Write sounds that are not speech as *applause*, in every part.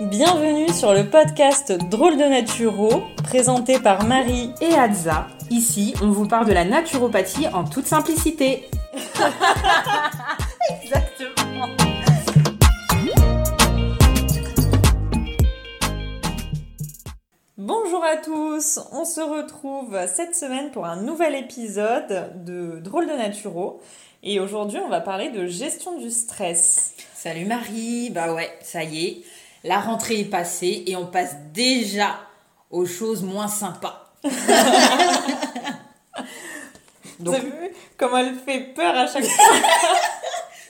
Bienvenue sur le podcast Drôle de Naturo, présenté par Marie et Adza. Ici, on vous parle de la naturopathie en toute simplicité. *laughs* Exactement. Bonjour à tous, on se retrouve cette semaine pour un nouvel épisode de Drôle de Naturo. Et aujourd'hui, on va parler de gestion du stress. Salut Marie, bah ouais, ça y est, la rentrée est passée et on passe déjà aux choses moins sympas. *laughs* Donc... T'as vu comment elle fait peur à chaque fois?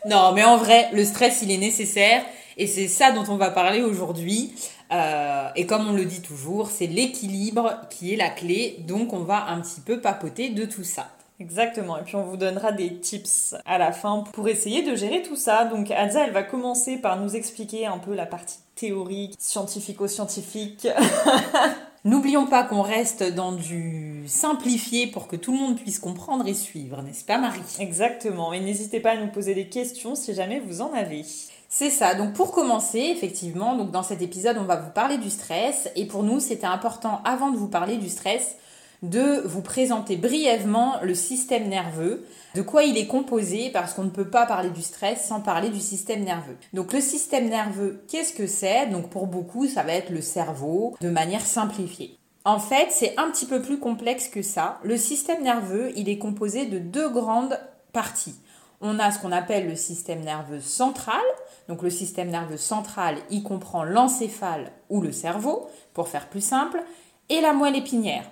Non, mais en vrai, le stress, il est nécessaire et c'est ça dont on va parler aujourd'hui. Euh, et comme on le dit toujours, c'est l'équilibre qui est la clé. Donc on va un petit peu papoter de tout ça. Exactement, et puis on vous donnera des tips à la fin pour essayer de gérer tout ça. Donc Adza, elle va commencer par nous expliquer un peu la partie théorique, scientifico-scientifique. *laughs* N'oublions pas qu'on reste dans du simplifié pour que tout le monde puisse comprendre et suivre, n'est-ce pas Marie? Exactement, et n'hésitez pas à nous poser des questions si jamais vous en avez. C'est ça. Donc pour commencer, effectivement, donc dans cet épisode, on va vous parler du stress et pour nous, c'était important avant de vous parler du stress de vous présenter brièvement le système nerveux, de quoi il est composé, parce qu'on ne peut pas parler du stress sans parler du système nerveux. Donc le système nerveux, qu'est-ce que c'est? Donc pour beaucoup, ça va être le cerveau, de manière simplifiée. En fait, c'est un petit peu plus complexe que ça. Le système nerveux, il est composé de deux grandes parties. On a ce qu'on appelle le système nerveux central. Donc le système nerveux central, il comprend l'encéphale ou le cerveau, pour faire plus simple, et la moelle épinière.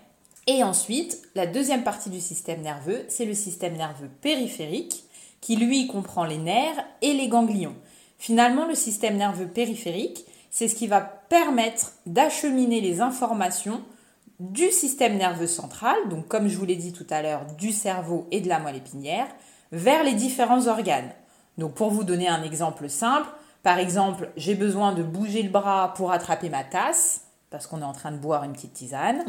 Et ensuite, la deuxième partie du système nerveux, c'est le système nerveux périphérique, qui lui comprend les nerfs et les ganglions. Finalement, le système nerveux périphérique, c'est ce qui va permettre d'acheminer les informations du système nerveux central, donc comme je vous l'ai dit tout à l'heure, du cerveau et de la moelle épinière, vers les différents organes. Donc pour vous donner un exemple simple, par exemple, j'ai besoin de bouger le bras pour attraper ma tasse parce qu'on est en train de boire une petite tisane,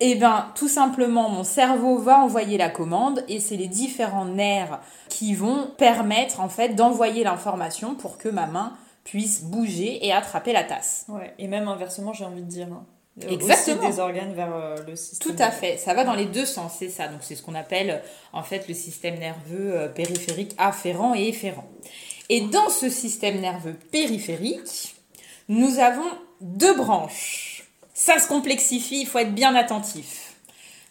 et *laughs* eh bien tout simplement mon cerveau va envoyer la commande et c'est les différents nerfs qui vont permettre en fait d'envoyer l'information pour que ma main puisse bouger et attraper la tasse. Ouais, et même inversement, j'ai envie de dire. Hein. Exactement. des organes vers euh, le système. Tout à fait. Ça va dans les deux sens, c'est ça. Donc c'est ce qu'on appelle en fait le système nerveux euh, périphérique afférent et efférent. Et dans ce système nerveux périphérique, nous avons deux branches. Ça se complexifie, il faut être bien attentif.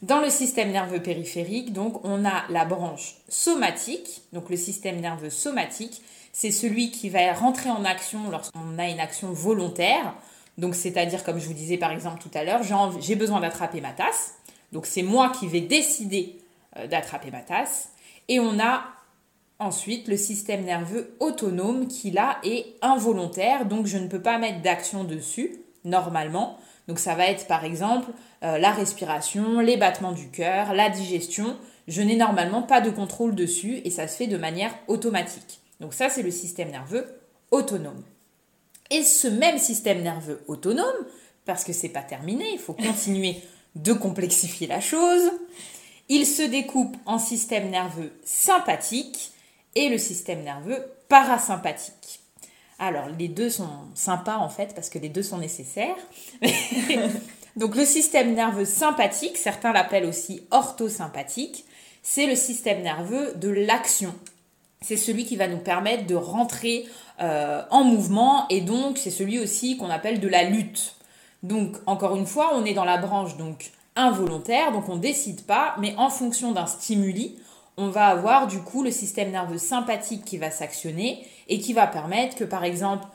Dans le système nerveux périphérique, donc, on a la branche somatique. Donc, le système nerveux somatique, c'est celui qui va rentrer en action lorsqu'on a une action volontaire. Donc, c'est-à-dire, comme je vous disais par exemple tout à l'heure, j'ai besoin d'attraper ma tasse. Donc, c'est moi qui vais décider euh, d'attraper ma tasse. Et on a Ensuite, le système nerveux autonome qui là est involontaire, donc je ne peux pas mettre d'action dessus normalement. Donc ça va être par exemple euh, la respiration, les battements du cœur, la digestion. Je n'ai normalement pas de contrôle dessus et ça se fait de manière automatique. Donc ça c'est le système nerveux autonome. Et ce même système nerveux autonome, parce que c'est pas terminé, il faut continuer de complexifier la chose, il se découpe en système nerveux sympathique et le système nerveux parasympathique. Alors, les deux sont sympas en fait parce que les deux sont nécessaires. *laughs* Donc, le système nerveux sympathique, certains l'appellent aussi orthosympathique, c'est le système nerveux de l'action. C'est celui qui va nous permettre de rentrer euh, en mouvement et donc c'est celui aussi qu'on appelle de la lutte. Donc, encore une fois, on est dans la branche donc involontaire, donc on ne décide pas, mais en fonction d'un stimuli, on va avoir du coup le système nerveux sympathique qui va s'actionner et qui va permettre que par exemple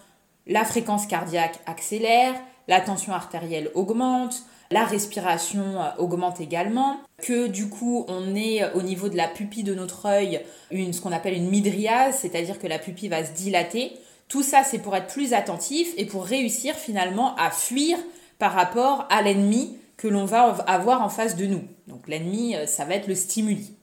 la fréquence cardiaque accélère, la tension artérielle augmente, la respiration euh, augmente également, que du coup on est euh, au niveau de la pupille de notre œil une, ce qu'on appelle une midriase, c'est-à-dire que la pupille va se dilater. Tout ça c'est pour être plus attentif et pour réussir finalement à fuir par rapport à l'ennemi que l'on va avoir en face de nous. Donc l'ennemi euh, ça va être le stimuli.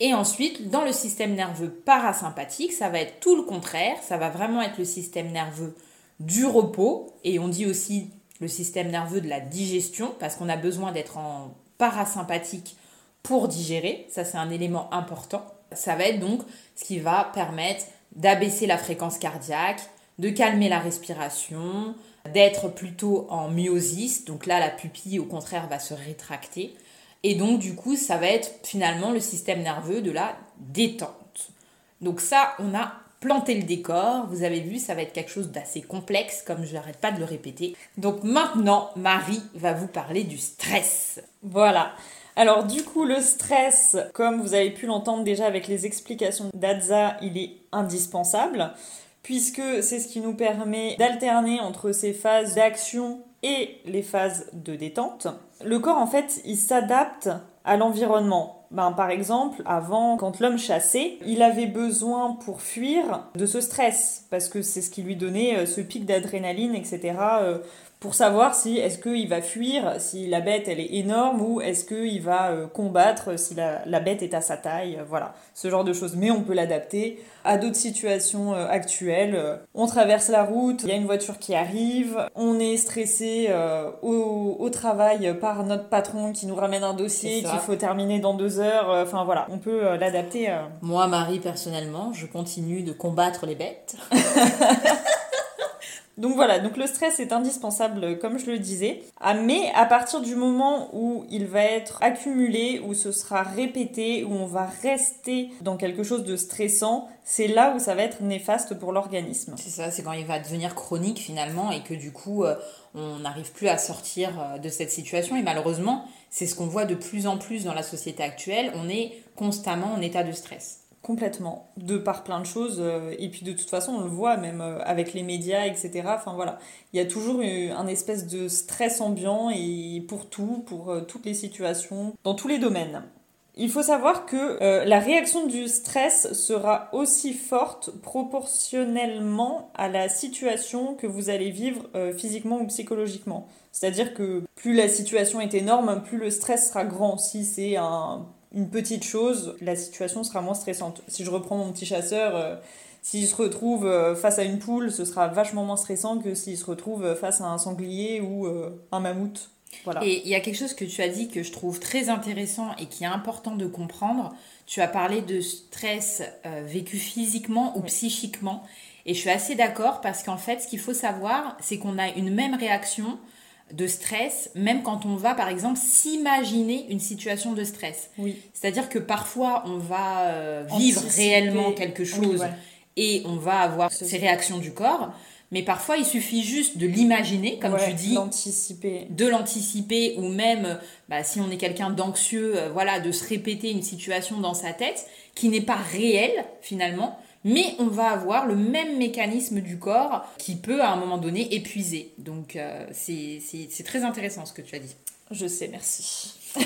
Et ensuite, dans le système nerveux parasympathique, ça va être tout le contraire, ça va vraiment être le système nerveux du repos, et on dit aussi le système nerveux de la digestion, parce qu'on a besoin d'être en parasympathique pour digérer, ça c'est un élément important. Ça va être donc ce qui va permettre d'abaisser la fréquence cardiaque, de calmer la respiration, d'être plutôt en myosis. Donc là, la pupille, au contraire, va se rétracter. Et donc, du coup, ça va être finalement le système nerveux de la détente. Donc ça, on a planté le décor. Vous avez vu, ça va être quelque chose d'assez complexe, comme je n'arrête pas de le répéter. Donc maintenant, Marie va vous parler du stress. Voilà. Alors du coup, le stress, comme vous avez pu l'entendre déjà avec les explications d'Adza, il est indispensable puisque c'est ce qui nous permet d'alterner entre ces phases d'action et les phases de détente. Le corps, en fait, il s'adapte à l'environnement. Ben, par exemple, avant, quand l'homme chassait, il avait besoin pour fuir de ce stress, parce que c'est ce qui lui donnait euh, ce pic d'adrénaline, etc., pour savoir si est-ce qu'il va fuir si la bête elle est énorme ou est-ce qu'il va euh, combattre si la, bête est à sa taille, euh, voilà, ce genre de choses. Mais on peut l'adapter à d'autres situations euh, actuelles. On traverse la route, il y a une voiture qui arrive, on est stressé au, travail par notre patron qui nous ramène un dossier qu'il faut terminer dans deux heures. Enfin voilà, on peut l'adapter. Moi, Marie, personnellement, je continue de combattre les bêtes. *laughs* Donc voilà, donc le stress est indispensable, comme je le disais. Ah, mais à partir du moment où il va être accumulé, où ce sera répété, où on va rester dans quelque chose de stressant, c'est là où ça va être néfaste pour l'organisme. C'est ça, c'est quand il va devenir chronique finalement et que du coup euh, on n'arrive plus à sortir euh, de cette situation. Et malheureusement, c'est ce qu'on voit de plus en plus dans la société actuelle. On est constamment en état de stress. Complètement, de par plein de choses. Euh, et puis de toute façon, on le voit même euh, avec les médias, etc. Enfin voilà, il y a toujours un espèce de stress ambiant et pour tout, pour euh, toutes les situations, dans tous les domaines. Il faut savoir que la réaction du stress sera aussi forte proportionnellement à la situation que vous allez vivre physiquement ou psychologiquement. C'est-à-dire que plus la situation est énorme, plus le stress sera grand. Si c'est un une petite chose, la situation sera moins stressante. Si je reprends mon petit chasseur, euh, s'il se retrouve euh, face à une poule, ce sera vachement moins stressant que s'il se retrouve face à un sanglier ou euh, un mammouth. Voilà. Et il y a quelque chose que tu as dit que je trouve très intéressant et qui est important de comprendre. Tu as parlé de stress vécu physiquement ou psychiquement. Et je suis assez d'accord parce qu'en fait, ce qu'il faut savoir, c'est qu'on a une même réaction de stress, même quand on va, par exemple, s'imaginer une situation de stress. Oui. C'est-à-dire que parfois, on va euh, vivre réellement quelque chose et on va avoir ces réactions du corps. Mais parfois, il suffit juste de l'imaginer, comme tu dis, de l'anticiper, ou même, bah, si on est quelqu'un d'anxieux, euh, voilà, de se répéter une situation dans sa tête qui n'est pas réelle finalement, mais on va avoir le même mécanisme du corps qui peut à un moment donné épuiser. Donc euh, c'est très intéressant ce que tu as dit. Je sais, merci. *laughs*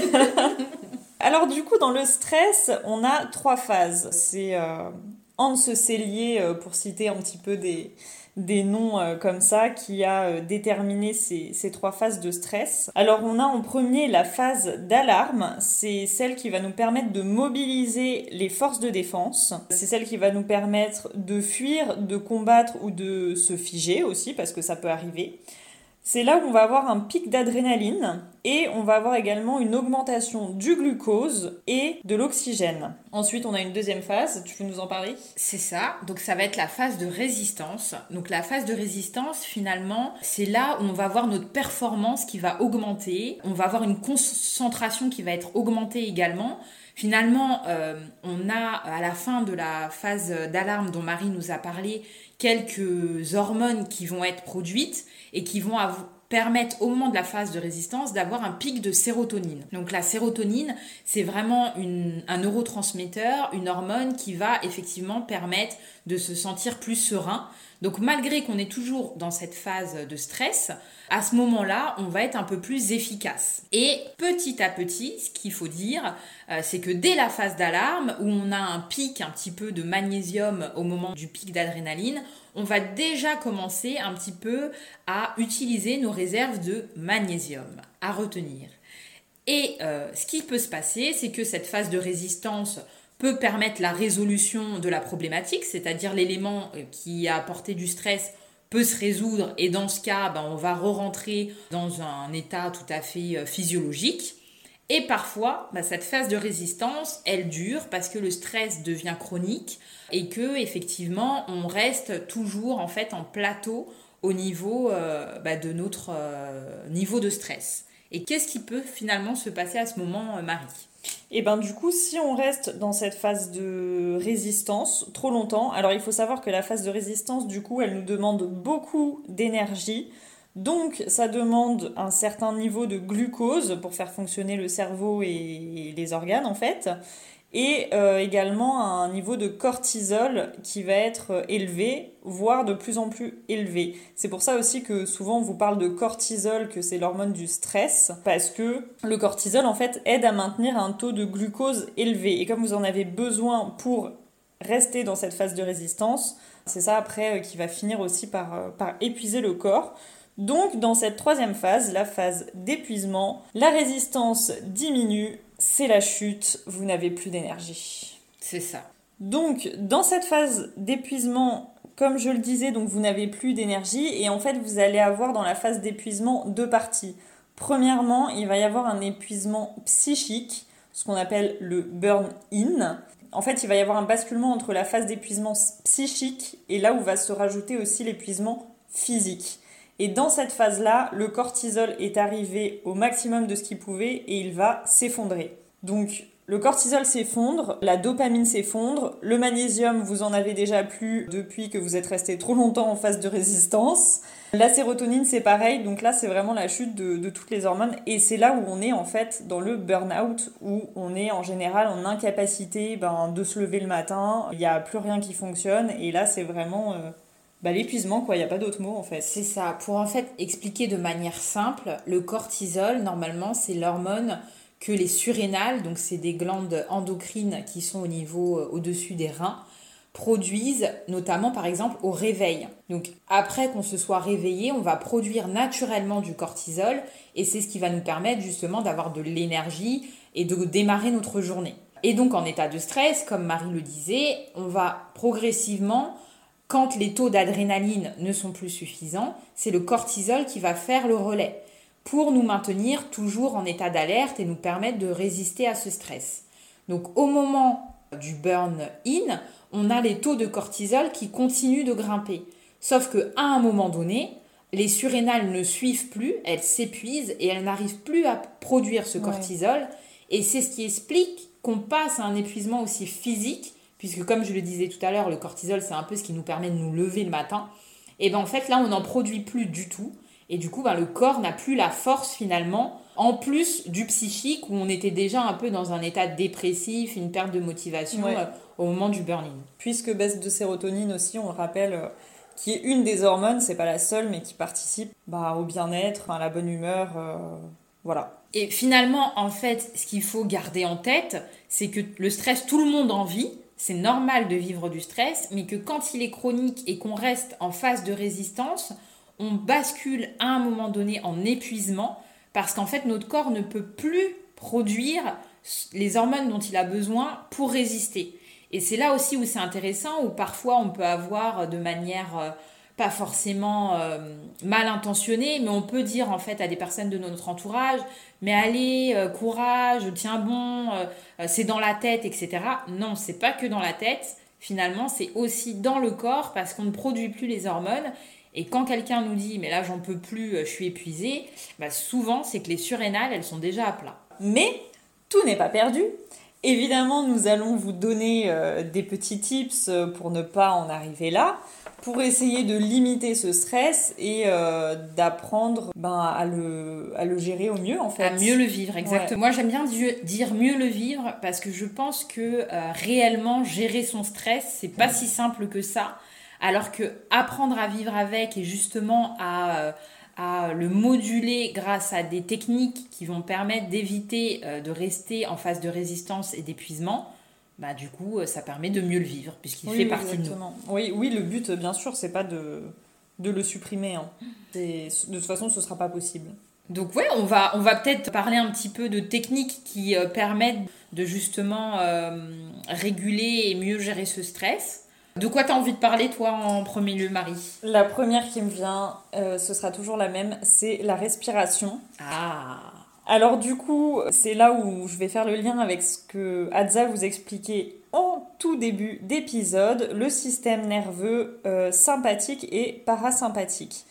Alors du coup, dans le stress, on a trois phases. C'est euh, Hans Sellier, euh, pour citer un petit peu des, des noms euh, comme ça qui a euh, déterminé ces, ces, trois phases de stress. Alors on a en premier la phase d'alarme, c'est celle qui va nous permettre de mobiliser les forces de défense, c'est celle qui va nous permettre de fuir, de combattre ou de se figer aussi parce que ça peut arriver. C'est là où on va avoir un pic d'adrénaline et on va avoir également une augmentation du glucose et de l'oxygène. Ensuite, on a une deuxième phase, tu peux nous en parler? C'est ça, donc ça va être la phase de résistance. Donc la phase de résistance, finalement, c'est là où on va avoir notre performance qui va augmenter, on va avoir une concentration qui va être augmentée également. Finalement, euh, on a à la fin de la phase d'alarme dont Marie nous a parlé quelques hormones qui vont être produites et qui vont permettre au moment de la phase de résistance d'avoir un pic de sérotonine. Donc la sérotonine, c'est vraiment un neurotransmetteur, une hormone qui va effectivement permettre de se sentir plus serein. Donc malgré qu'on est toujours dans cette phase de stress, à ce moment-là, on va être un peu plus efficace. Et petit à petit, ce qu'il faut dire, euh, c'est que dès la phase d'alarme, où on a un pic un petit peu de magnésium au moment du pic d'adrénaline, on va déjà commencer un petit peu à utiliser nos réserves de magnésium à retenir. Et euh, ce qui peut se passer, c'est que cette phase de résistance peut permettre la résolution de la problématique, c'est-à-dire l'élément euh, qui a apporté du stress peut se résoudre et dans ce cas, ben, on va re-rentrer dans un état tout à fait euh, physiologique. Et parfois, bah, cette phase de résistance, elle dure parce que le stress devient chronique et que effectivement, on reste toujours en fait en plateau au niveau euh, bah, de notre niveau de stress. Et qu'est-ce qui peut finalement se passer à ce moment, Marie? Et ben du coup, si on reste dans cette phase de résistance trop longtemps, alors il faut savoir que la phase de résistance, du coup, elle nous demande beaucoup d'énergie. Donc ça demande un certain niveau de glucose pour faire fonctionner le cerveau et les organes en fait et euh, également un niveau de cortisol qui va être euh, élevé, voire de plus en plus élevé. C'est pour ça aussi que souvent on vous parle de cortisol, que c'est l'hormone du stress, parce que le cortisol en fait aide à maintenir un taux de glucose élevé. Et comme vous en avez besoin pour rester dans cette phase de résistance, c'est ça après euh, qui va finir aussi par, par épuiser le corps. Donc dans cette troisième phase, la phase d'épuisement, la résistance diminue, c'est la chute, vous n'avez plus d'énergie. C'est ça. Donc, dans cette phase d'épuisement, comme je le disais, donc vous n'avez plus d'énergie et en fait, vous allez avoir dans la phase d'épuisement deux parties. Premièrement, il va y avoir un épuisement psychique, ce qu'on appelle le burn-in. En fait, il va y avoir un basculement entre la phase d'épuisement psychique et là où va se rajouter aussi l'épuisement physique. Et dans cette phase-là, le cortisol est arrivé au maximum de ce qu'il pouvait et il va s'effondrer. Donc le cortisol s'effondre, la dopamine s'effondre, le magnésium, vous en avez déjà plus depuis que vous êtes resté trop longtemps en phase de résistance. La sérotonine, c'est pareil, donc là, c'est vraiment la chute de, toutes les hormones. Et c'est là où on est en fait dans le burn-out, où on est en général en incapacité ben, de se lever le matin, il n'y a plus rien qui fonctionne, et là, c'est vraiment... Euh, bah, l'épuisement, quoi. Il n'y a pas d'autre mot, en fait. C'est ça. Pour en fait expliquer de manière simple, le cortisol, normalement, c'est l'hormone que les surrénales, donc c'est des glandes endocrines qui sont au niveau euh, au-dessus des reins, produisent notamment par exemple au réveil. Donc après qu'on se soit réveillé, on va produire naturellement du cortisol et c'est ce qui va nous permettre justement d'avoir de l'énergie et de démarrer notre journée. Et donc en état de stress, comme Marie le disait, on va progressivement quand les taux d'adrénaline ne sont plus suffisants, c'est le cortisol qui va faire le relais pour nous maintenir toujours en état d'alerte et nous permettre de résister à ce stress. Donc au moment du burn-in, on a les taux de cortisol qui continuent de grimper. Sauf qu'à un moment donné, les surrénales ne suivent plus, elles s'épuisent et elles n'arrivent plus à produire ce cortisol. Et c'est ce qui explique qu'on passe à un épuisement aussi physique puisque comme je le disais tout à l'heure, le cortisol, c'est un peu ce qui nous permet de nous lever le matin. Et bien en fait, là, on n'en produit plus du tout. Et du coup, ben, le corps n'a plus la force finalement, en plus du psychique, où on était déjà un peu dans un état dépressif, une perte de motivation euh, au moment du burning. Puisque baisse de sérotonine aussi, on le rappelle, euh, qui est une des hormones, c'est pas la seule, mais qui participe bah, au bien-être, à la bonne humeur. Euh, voilà. Et finalement, en fait, ce qu'il faut garder en tête, c'est que le stress, tout le monde en vit c'est normal de vivre du stress, mais que quand il est chronique et qu'on reste en phase de résistance, on bascule à un moment donné en épuisement parce qu'en fait notre corps ne peut plus produire les hormones dont il a besoin pour résister. Et c'est là aussi où c'est intéressant, où parfois on peut avoir de manière euh, pas forcément euh, mal intentionné, mais on peut dire en fait à des personnes de notre entourage, mais allez, euh, courage, tiens bon, euh, c'est dans la tête, etc. Non, c'est pas que dans la tête. Finalement, c'est aussi dans le corps parce qu'on ne produit plus les hormones. Et quand quelqu'un nous dit, mais là j'en peux plus, je suis épuisé, bah, souvent c'est que les surrénales, elles sont déjà à plat. Mais tout n'est pas perdu. Évidemment, nous allons vous donner des petits tips pour ne pas en arriver là pour essayer de limiter ce stress et euh, d'apprendre ben, à, le, à le gérer au mieux en fait. À mieux le vivre, exactement. Moi j'aime bien dire mieux le vivre parce que je pense que euh, réellement gérer son stress, c'est pas si simple que ça. Alors que apprendre à vivre avec et justement à, euh, à le moduler grâce à des techniques qui vont permettre d'éviter de rester en phase de résistance et d'épuisement, bah, du coup, euh, ça permet de mieux le vivre, puisqu'il fait partie de nous. Oui, oui, le but, bien sûr, c'est pas de, de le supprimer. Hein. De toute façon, ce sera pas possible. Donc ouais, on va, on va peut-être parler un petit peu de techniques qui euh, permettent de justement euh, réguler et mieux gérer ce stress. De quoi tu as envie de parler, toi, en premier lieu, Marie? La première qui me vient, ce sera toujours la même, c'est la respiration. Ah Alors du coup, c'est là où je vais faire le lien avec ce que Adza vous expliquait en tout début d'épisode, le système nerveux euh, sympathique et parasympathique.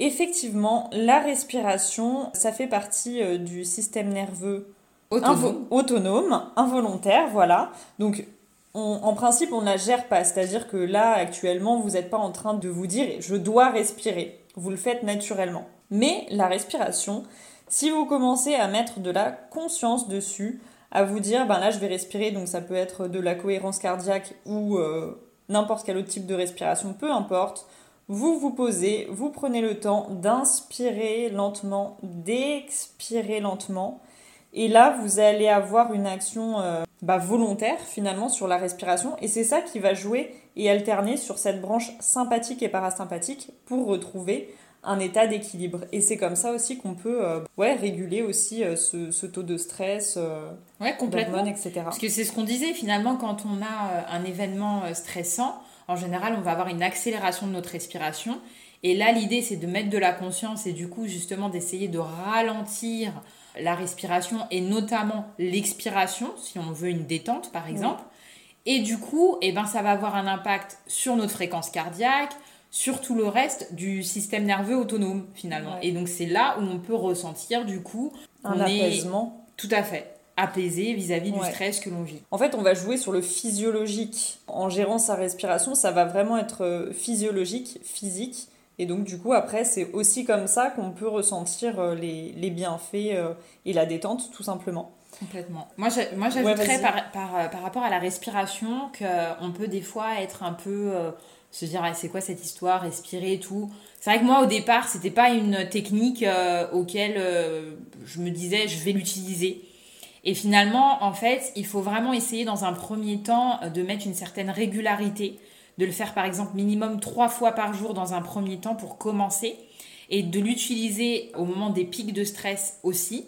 Effectivement, la respiration, ça fait partie euh, du système nerveux autonome. involontaire, voilà. Donc en principe, on ne la gère pas. C'est-à-dire que là, actuellement, vous n'êtes pas en train de vous dire je dois respirer. Vous le faites naturellement. Mais la respiration, si vous commencez à mettre de la conscience dessus, à vous dire ben là je vais respirer, donc ça peut être de la cohérence cardiaque ou euh, n'importe quel autre type de respiration, peu importe. Vous vous posez, vous prenez le temps d'inspirer lentement, d'expirer lentement. Et là, vous allez avoir une action euh, bah, volontaire finalement sur la respiration. Et c'est ça qui va jouer et alterner sur cette branche sympathique et parasympathique pour retrouver un état d'équilibre. Et c'est comme ça aussi qu'on peut euh, ouais, réguler aussi euh, ce, taux de stress, euh, ouais, complètement. etc. Parce que c'est ce qu'on disait finalement quand on a un événement stressant, en général on va avoir une accélération de notre respiration. Et là l'idée c'est de mettre de la conscience et du coup justement d'essayer de ralentir la respiration et notamment l'expiration si on veut une détente par exemple. Et du coup, eh ben, ça va avoir un impact sur notre fréquence cardiaque, sur tout le reste du système nerveux autonome finalement. Et donc c'est là où on peut ressentir du coup un apaisement. tout à fait apaisé vis-à-vis du stress que l'on vit. En fait, on va jouer sur le physiologique. En gérant sa respiration, ça va vraiment être euh, physiologique, physique. Et donc, du coup, après, c'est aussi comme ça qu'on peut ressentir euh, les, les bienfaits euh, et la détente, tout simplement. Complètement. Moi, j'ajouterais par, par, par, rapport à la respiration qu'on peut des fois être un peu se dire ah, c'est quoi cette histoire, respirer et tout. C'est vrai que moi au départ c'était pas une technique euh, auquel euh, je me disais je vais l'utiliser. Et finalement en fait il faut vraiment essayer dans un premier temps de mettre une certaine régularité, de le faire par exemple minimum trois fois par jour dans un premier temps pour commencer et de l'utiliser au moment des pics de stress aussi.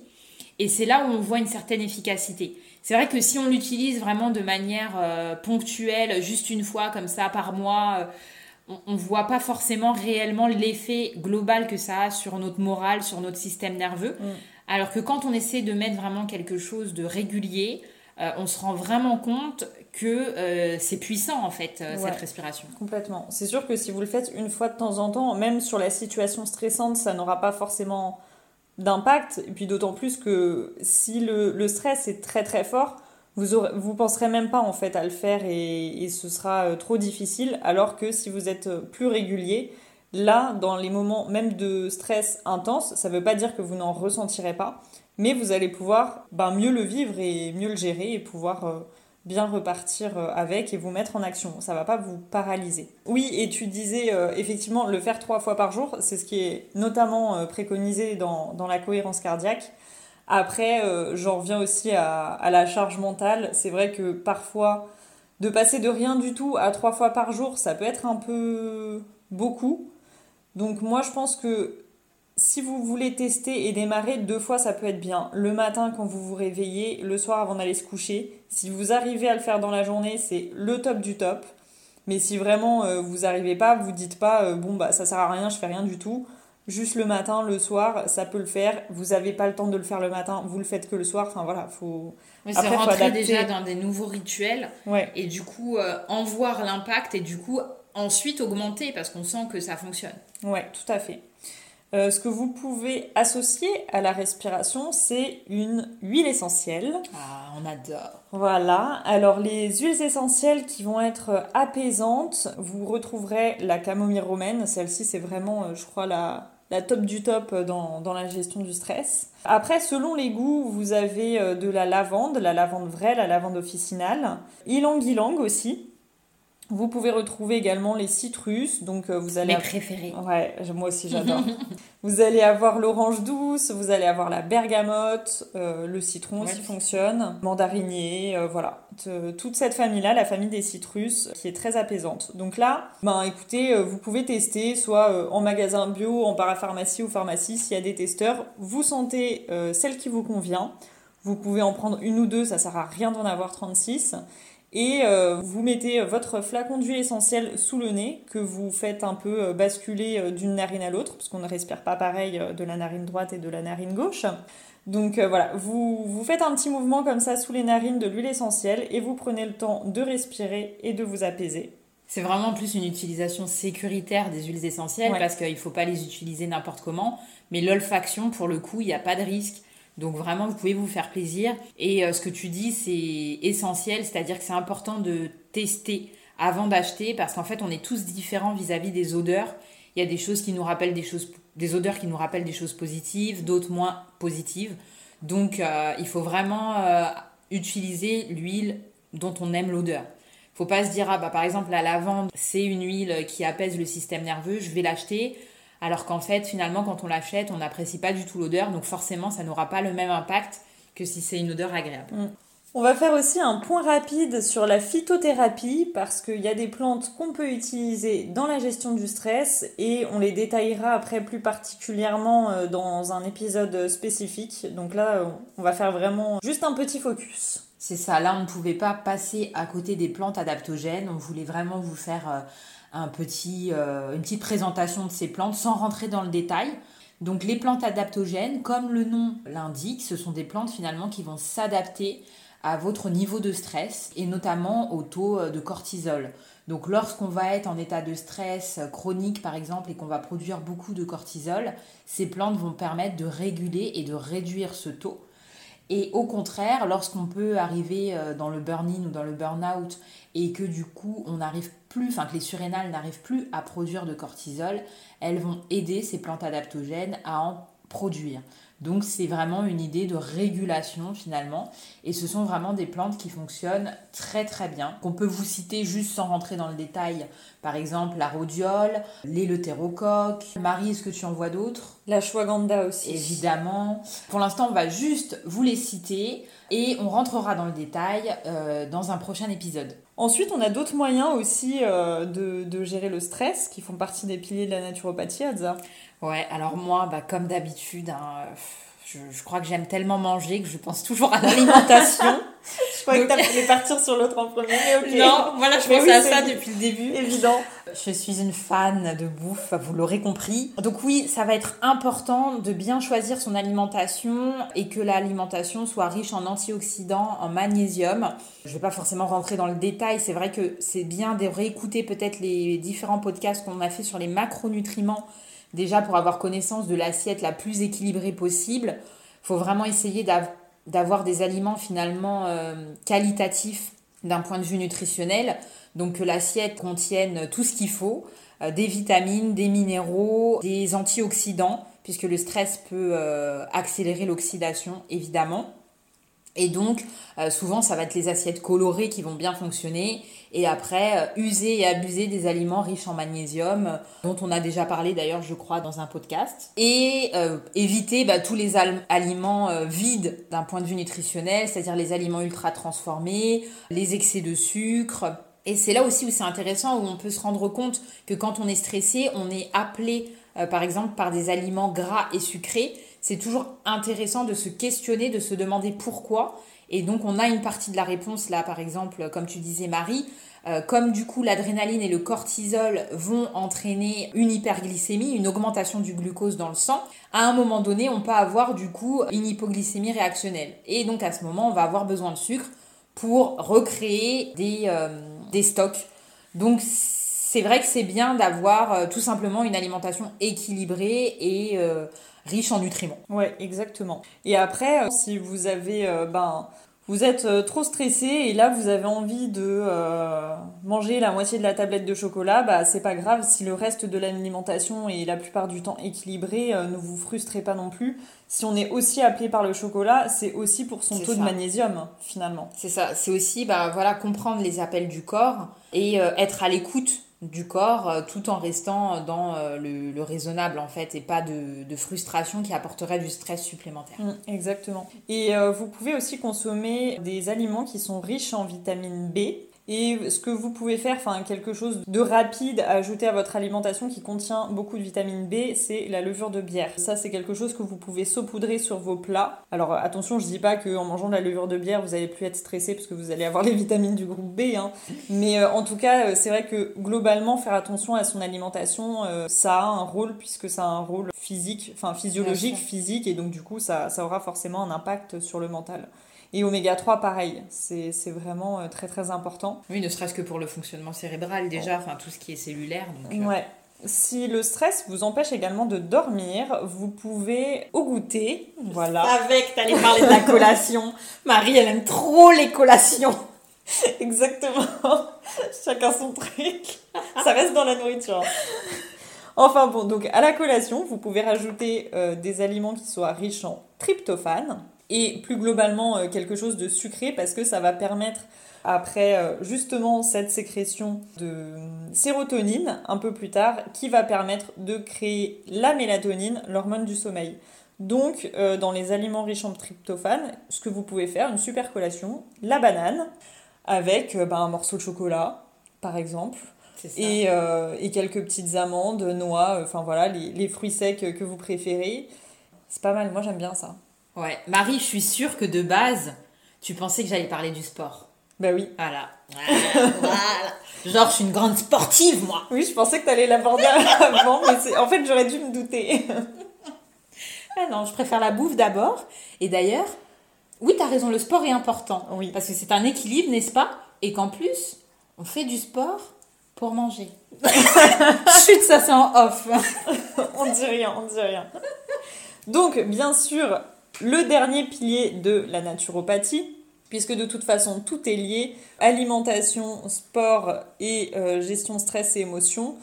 Et c'est là où on voit une certaine efficacité. C'est vrai que si on l'utilise vraiment de manière euh, ponctuelle, juste une fois comme ça par mois, euh, on ne voit pas forcément réellement l'effet global que ça a sur notre morale, sur notre système nerveux. Mm. Alors que quand on essaie de mettre vraiment quelque chose de régulier, euh, on se rend vraiment compte que c'est puissant en fait cette respiration. Complètement. C'est sûr que si vous le faites une fois de temps en temps, même sur la situation stressante, ça n'aura pas forcément d'impact. Et puis d'autant plus que si le, stress est très très fort, vous aurez, vous penserez même pas en fait à le faire et, ce sera euh, trop difficile. Alors que si vous êtes plus régulier, là, dans les moments même de stress intense, ça ne veut pas dire que vous n'en ressentirez pas, mais vous allez pouvoir ben, mieux le vivre et mieux le gérer et pouvoir euh, bien repartir euh, avec et vous mettre en action. Ça va pas vous paralyser. Oui, et tu disais euh, effectivement le faire trois fois par jour, c'est ce qui est notamment préconisé dans, dans, la cohérence cardiaque. Après, j'en reviens aussi à, à la charge mentale. C'est vrai que parfois, de passer de rien du tout à trois fois par jour, ça peut être un peu beaucoup. Donc moi, je pense que si vous voulez tester et démarrer deux fois, ça peut être bien. Le matin quand vous vous réveillez, le soir avant d'aller se coucher. Si vous arrivez à le faire dans la journée, c'est le top du top. Mais si vraiment euh, vous n'arrivez pas, vous dites pas euh, bon bah ça sert à rien, je fais rien du tout. Juste le matin, le soir, ça peut le faire. Vous n'avez pas le temps de le faire le matin, vous le faites que le soir. Enfin voilà, faut. c'est rentrer déjà dans des nouveaux rituels. Et du coup, euh, en voir l'impact et du coup ensuite augmenter parce qu'on sent que ça fonctionne. Ouais, tout à fait. Euh, ce que vous pouvez associer à la respiration, c'est une huile essentielle. Ah, on adore. Voilà. Alors les huiles essentielles qui vont être apaisantes, vous retrouverez la camomille romaine. Celle-ci, c'est vraiment, euh, je crois, la, la top du top dans, dans, la gestion du stress. Après, selon les goûts, vous avez euh, de la lavande, la lavande vraie, la lavande officinale, ylang ylang aussi. Vous pouvez retrouver également les citrus, donc euh, vous allez... Mes préférés. Ouais, moi aussi j'adore. *laughs* vous allez avoir l'orange douce, vous allez avoir la bergamote, euh, le citron aussi fonctionne, mandarinier, euh, voilà. toute cette famille-là, la famille des citrus, qui est très apaisante. Donc là, ben écoutez, vous pouvez tester, soit en magasin bio, en parapharmacie ou pharmacie, s'il y a des testeurs. Vous sentez celle qui vous convient. Vous pouvez en prendre une ou deux, ça sert à rien d'en avoir 36 et euh, vous mettez votre flacon d'huile essentielle sous le nez que vous faites un peu euh, basculer euh, d'une narine à l'autre parce qu'on ne respire pas pareil de la narine droite et de la narine gauche. Donc euh, voilà, vous, vous faites un petit mouvement comme ça sous les narines de l'huile essentielle et vous prenez le temps de respirer et de vous apaiser. C'est vraiment plus une utilisation sécuritaire des huiles essentielles parce qu'il ne faut pas les utiliser n'importe comment. Mais l'olfaction, pour le coup, il n'y a pas de risque. Donc vraiment, vous pouvez vous faire plaisir. Et euh, ce que tu dis, c'est essentiel, c'est-à-dire que c'est important de tester avant d'acheter parce qu'en fait, on est tous différents vis-à-vis des odeurs. Il y a des choses qui nous rappellent des choses, des odeurs qui nous rappellent des choses positives, d'autres moins positives. Donc, euh, il faut vraiment euh, utiliser l'huile dont on aime l'odeur. Faut pas se dire ah bah par exemple la lavande c'est une huile qui apaise le système nerveux, je vais l'acheter. Alors qu'en fait finalement quand on l'achète on n'apprécie pas du tout l'odeur, donc forcément ça n'aura pas le même impact que si c'est une odeur agréable. Mm. On va faire aussi un point rapide sur la phytothérapie parce qu'il y a des plantes qu'on peut utiliser dans la gestion du stress et on les détaillera après plus particulièrement euh, dans un épisode spécifique. Donc là, on va faire vraiment juste un petit focus. C'est ça, là on ne pouvait pas passer à côté des plantes adaptogènes, on voulait vraiment vous faire euh, un petit, euh, une petite présentation de ces plantes sans rentrer dans le détail. Donc les plantes adaptogènes, comme le nom l'indique, ce sont des plantes finalement qui vont s'adapter à votre niveau de stress et notamment au taux euh, de cortisol. Donc lorsqu'on va être en état de stress chronique par exemple et qu'on va produire beaucoup de cortisol, ces plantes vont permettre de réguler et de réduire ce taux. Et au contraire, lorsqu'on peut arriver euh, dans le burn-in ou dans le burn-out et que du coup on n'arrive plus, enfin que les surrénales n'arrivent plus à produire de cortisol, elles vont aider ces plantes adaptogènes à en produire. Donc c'est vraiment une idée de régulation finalement. Et ce sont vraiment des plantes qui fonctionnent très très bien. Qu'on peut vous citer juste sans rentrer dans le détail. Par exemple la rhodiole, l'éleutérocoque. Marie, est-ce que tu en vois d'autres? La ashwagandha aussi. Évidemment. Pour l'instant, on va juste vous les citer et on rentrera dans le détail euh, dans un prochain épisode. Ensuite, on a d'autres moyens aussi euh, de, de, gérer le stress qui font partie des piliers de la naturopathie, Adza. Ouais, alors moi, bah, comme d'habitude, hein, je, je, crois que j'aime tellement manger que je pense toujours à l'alimentation. *laughs* je crois que tu voulu partir sur l'autre en premier, mais Non, voilà, je pensais à ça depuis le début. Évident. Je suis une fan de bouffe, vous l'aurez compris. Donc oui, ça va être important de bien choisir son alimentation et que l'alimentation soit riche en antioxydants, en magnésium. Je vais pas forcément rentrer dans le détail, c'est vrai que c'est bien de réécouter peut-être les différents podcasts qu'on a fait sur les macronutriments déjà pour avoir connaissance de l'assiette la plus équilibrée possible, il faut vraiment essayer d'avoir des aliments finalement euh, qualitatifs d'un point de vue nutritionnel, donc que l'assiette contienne tout ce qu'il faut, euh, des vitamines, des minéraux, des antioxydants, puisque le stress peut euh, accélérer l'oxydation évidemment. Et donc, euh, souvent, ça va être les assiettes colorées qui vont bien fonctionner. Et après, euh, user et abuser des aliments riches en magnésium, euh, dont on a déjà parlé d'ailleurs, je crois, dans un podcast. Et éviter bah, tous les aliments vides d'un point de vue nutritionnel, c'est-à-dire les aliments ultra transformés, les excès de sucre. Et c'est là aussi où c'est intéressant, où on peut se rendre compte que quand on est stressé, on est appelé, par exemple, par des aliments gras et sucrés c'est toujours intéressant de se questionner, de se demander pourquoi. Et donc on a une partie de la réponse là, par exemple, comme tu disais Marie, euh, comme du coup l'adrénaline et le cortisol vont entraîner une hyperglycémie, une augmentation du glucose dans le sang, à un moment donné on peut avoir du coup une hypoglycémie réactionnelle. Et donc à ce moment on va avoir besoin de sucre pour recréer des, euh, stocks. Donc c'est vrai que c'est bien d'avoir euh, tout simplement une alimentation équilibrée et riche en nutriments. Ouais, exactement. Et après, euh, si vous avez, euh, ben, vous êtes euh, trop stressé et là vous avez envie de manger la moitié de la tablette de chocolat, bah c'est pas grave si le reste de l'alimentation est la plupart du temps équilibré, ne vous frustrez pas non plus. Si on est aussi appelé par le chocolat, c'est aussi pour son taux de magnésium finalement. C'est ça, c'est aussi bah voilà comprendre les appels du corps et être à l'écoute du corps euh, tout en restant dans euh, le, raisonnable en fait et pas de, frustration qui apporterait du stress supplémentaire. Mm, exactement. Et euh, vous pouvez aussi consommer des aliments qui sont riches en vitamine B Et ce que vous pouvez faire, enfin quelque chose de rapide à ajouter à votre alimentation qui contient beaucoup de vitamine B, c'est la levure de bière. Ça c'est quelque chose que vous pouvez saupoudrer sur vos plats. Alors attention, je dis pas qu'en mangeant de la levure de bière, vous allez plus être stressé parce que vous allez avoir *laughs* les vitamines du groupe B. Hein. Mais euh, en tout cas, euh, c'est vrai que globalement, faire attention à son alimentation, euh, ça a un rôle puisque ça a un rôle physique, enfin physiologique, physique, et donc du coup, ça, ça aura forcément un impact sur le mental. Et oméga 3, pareil, c'est vraiment euh, très très important. Oui, ne serait-ce que pour le fonctionnement cérébral déjà, enfin tout ce qui est cellulaire. Donc, euh. Ouais. Si le stress vous empêche également de dormir, vous pouvez au goûter, voilà. Avec, t'allais parler de la collation. *laughs* Marie, elle aime trop les collations. *laughs* Exactement. *laughs* Chacun son truc. Ça reste dans la nourriture. Enfin bon, donc à la collation, vous pouvez rajouter euh, des aliments qui soient riches en tryptophane, et plus globalement euh, quelque chose de sucré parce que ça va permettre après euh, justement cette sécrétion de sérotonine un peu plus tard qui va permettre de créer la mélatonine, l'hormone du sommeil. Donc euh, dans les aliments riches en tryptophane, ce que vous pouvez faire, une super collation, la banane avec bah, un morceau de chocolat par exemple. Et, et, quelques petites amandes, noix, enfin voilà, les, les fruits secs que vous préférez. C'est pas mal, moi j'aime bien ça. Ouais, Marie, je suis sûre que de base, tu pensais que j'allais parler du sport. Bah oui. Voilà. voilà. Genre, je suis une grande sportive, moi. Oui, je pensais que tu allais l'aborder *laughs* avant, mais en fait, j'aurais dû me douter. ah non, je préfère la bouffe d'abord. Et d'ailleurs, oui, tu as raison, le sport est important. Oui. Parce que c'est un équilibre, n'est-ce pas? Et qu'en plus, on fait du sport pour manger. *laughs* Chut, ça c'est en off. on dit rien, on dit rien. Donc, bien sûr, le dernier pilier de la naturopathie, puisque de toute façon tout est lié, alimentation, sport et euh, gestion stress et émotions.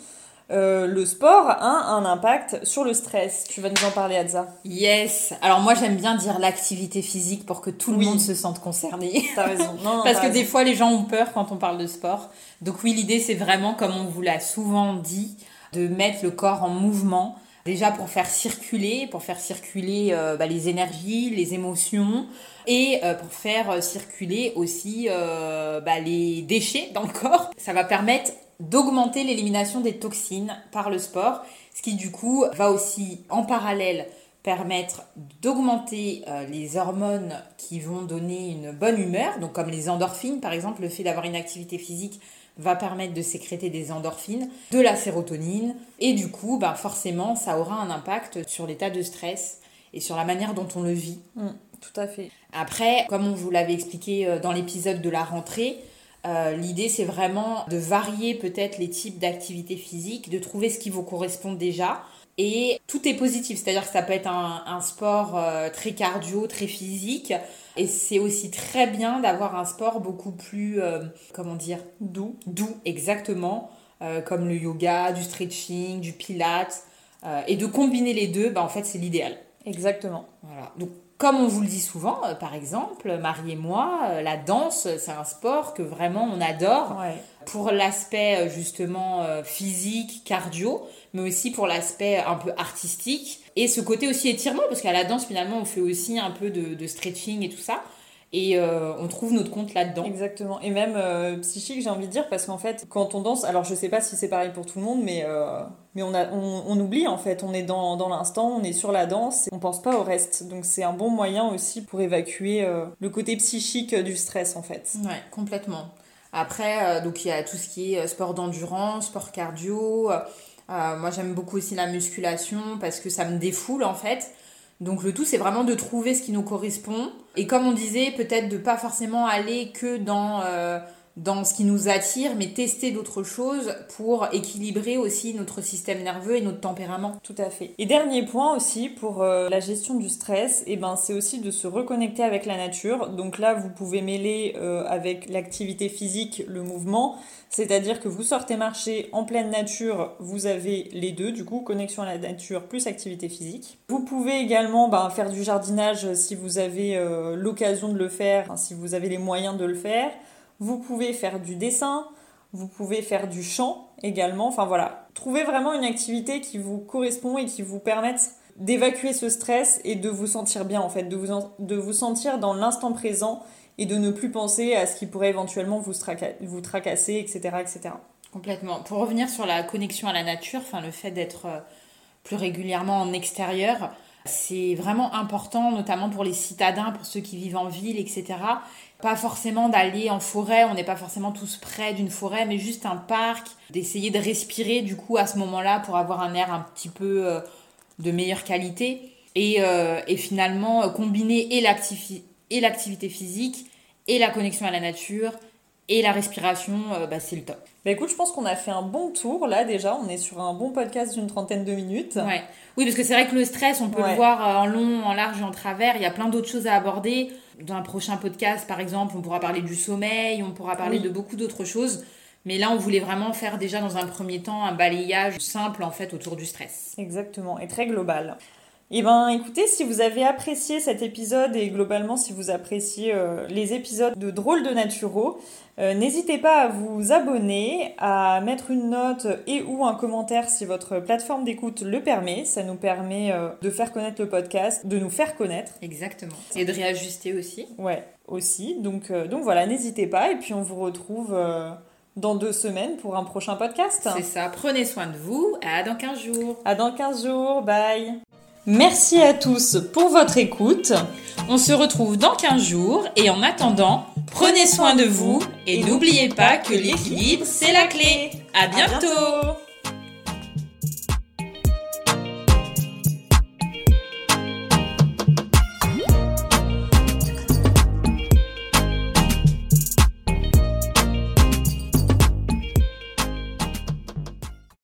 Euh, le sport a un impact sur le stress. Tu vas nous en parler, Adza. Yes. Alors moi j'aime bien dire l'activité physique pour que tout le monde se sente concerné. T'as raison. *laughs* Parce que des fois les gens ont peur quand on parle de sport. Donc oui, l'idée c'est vraiment, comme on vous l'a souvent dit, de mettre le corps en mouvement Déjà pour faire circuler, pour faire circuler euh, bah, les énergies, les émotions, et euh, pour faire euh, circuler aussi bah, les déchets dans le corps. Ça va permettre d'augmenter l'élimination des toxines par le sport, ce qui du coup va aussi en parallèle permettre d'augmenter les hormones qui vont donner une bonne humeur, donc comme les endorphines par exemple, le fait d'avoir une activité physique va permettre de sécréter des endorphines, de la sérotonine, et du coup, bah forcément, ça aura un impact sur l'état de stress et sur la manière dont on le vit. Mm, tout à fait. Après, comme on vous l'avait expliqué euh, dans l'épisode de la rentrée, euh, l'idée c'est vraiment de varier peut-être les types d'activités physiques, de trouver ce qui vous correspond déjà. Et tout est positif, c'est-à-dire que ça peut être un, sport euh, très cardio, très physique, et c'est aussi très bien d'avoir un sport beaucoup plus, euh, comment dire, doux. Doux, exactement, euh, comme le yoga, du stretching, du pilates, et de combiner les deux, bah, en fait, c'est l'idéal. Exactement. Voilà. Donc, comme on vous le dit souvent, par exemple, Marie et moi, la danse, c'est un sport que vraiment on adore pour l'aspect justement physique, cardio, mais aussi pour l'aspect un peu artistique et ce côté aussi étirement, parce qu'à la danse, finalement, on fait aussi un peu de, stretching et tout ça. Et euh, on trouve notre compte là-dedans. Exactement. Et même euh, psychique, j'ai envie de dire, parce qu'en fait, quand on danse, alors je sais pas si c'est pareil pour tout le monde, mais, euh, mais on, a, on, oublie en fait. On est dans, dans l'instant, on est sur la danse, et on pense pas au reste. Donc c'est un bon moyen aussi pour évacuer le côté psychique du stress en fait. Ouais, complètement. Après, donc il y a tout ce qui est sport d'endurance, sport cardio. Moi, j'aime beaucoup aussi la musculation parce que ça me défoule en fait. Donc le tout, c'est vraiment de trouver ce qui nous correspond. Et comme on disait, peut-être de pas forcément aller que dans euh, dans ce qui nous attire, mais tester d'autres choses pour équilibrer aussi notre système nerveux et notre tempérament. Tout à fait. Et dernier point aussi pour euh, la gestion du stress, et eh ben c'est aussi de se reconnecter avec la nature. Donc là, vous pouvez mêler euh, avec l'activité physique le mouvement, c'est-à-dire que vous sortez marcher en pleine nature, vous avez les deux, du coup connexion à la nature plus activité physique. Vous pouvez également ben, faire du jardinage si vous avez euh, l'occasion de le faire, si vous avez les moyens de le faire. Vous pouvez faire du dessin, vous pouvez faire du chant également. Enfin voilà, trouvez vraiment une activité qui vous correspond et qui vous permette d'évacuer ce stress et de vous sentir bien en fait, de vous, de vous sentir dans l'instant présent et de ne plus penser à ce qui pourrait éventuellement vous, vous tracasser, etc., etc. Complètement. Pour revenir sur la connexion à la nature, enfin le fait d'être euh, plus régulièrement en extérieur, c'est vraiment important, notamment pour les citadins, pour ceux qui vivent en ville, etc. Pas forcément d'aller en forêt, on n'est pas forcément tous près d'une forêt, mais juste un parc, d'essayer de respirer du coup à ce moment-là pour avoir un air un petit peu euh, de meilleure qualité. Et, euh, et finalement combiner et l'activité physique et la connexion à la nature et la respiration, euh, bah, c'est le top. Bah écoute, je pense qu'on a fait un bon tour là déjà. On est sur un bon podcast d'une trentaine de minutes. Ouais. Oui, parce que c'est vrai que le stress, on peut le voir euh, en long, en large et en travers. Il y a plein d'autres choses à aborder. Dans un prochain podcast, par exemple, on pourra parler du sommeil, on pourra parler de beaucoup d'autres choses. Mais là, on voulait vraiment faire déjà dans un premier temps un balayage simple en fait autour du stress. Exactement, et très global. Eh ben, écoutez, si vous avez apprécié cet épisode et globalement si vous appréciez euh, les épisodes de Drôles de Naturo, euh, n'hésitez pas à vous abonner, à mettre une note et ou un commentaire si votre plateforme d'écoute le permet. Ça nous permet euh, de faire connaître le podcast, de nous faire connaître. Exactement. Et de réajuster aussi. Ouais, aussi. Donc, donc voilà, n'hésitez pas et puis on vous retrouve dans deux semaines pour un prochain podcast. C'est ça. Prenez soin de vous. À dans 15 jours. À dans 15 jours. Bye. Merci à tous pour votre écoute. On se retrouve dans 15 jours et en attendant, prenez soin de vous et n'oubliez pas que l'équilibre, c'est la clé. À bientôt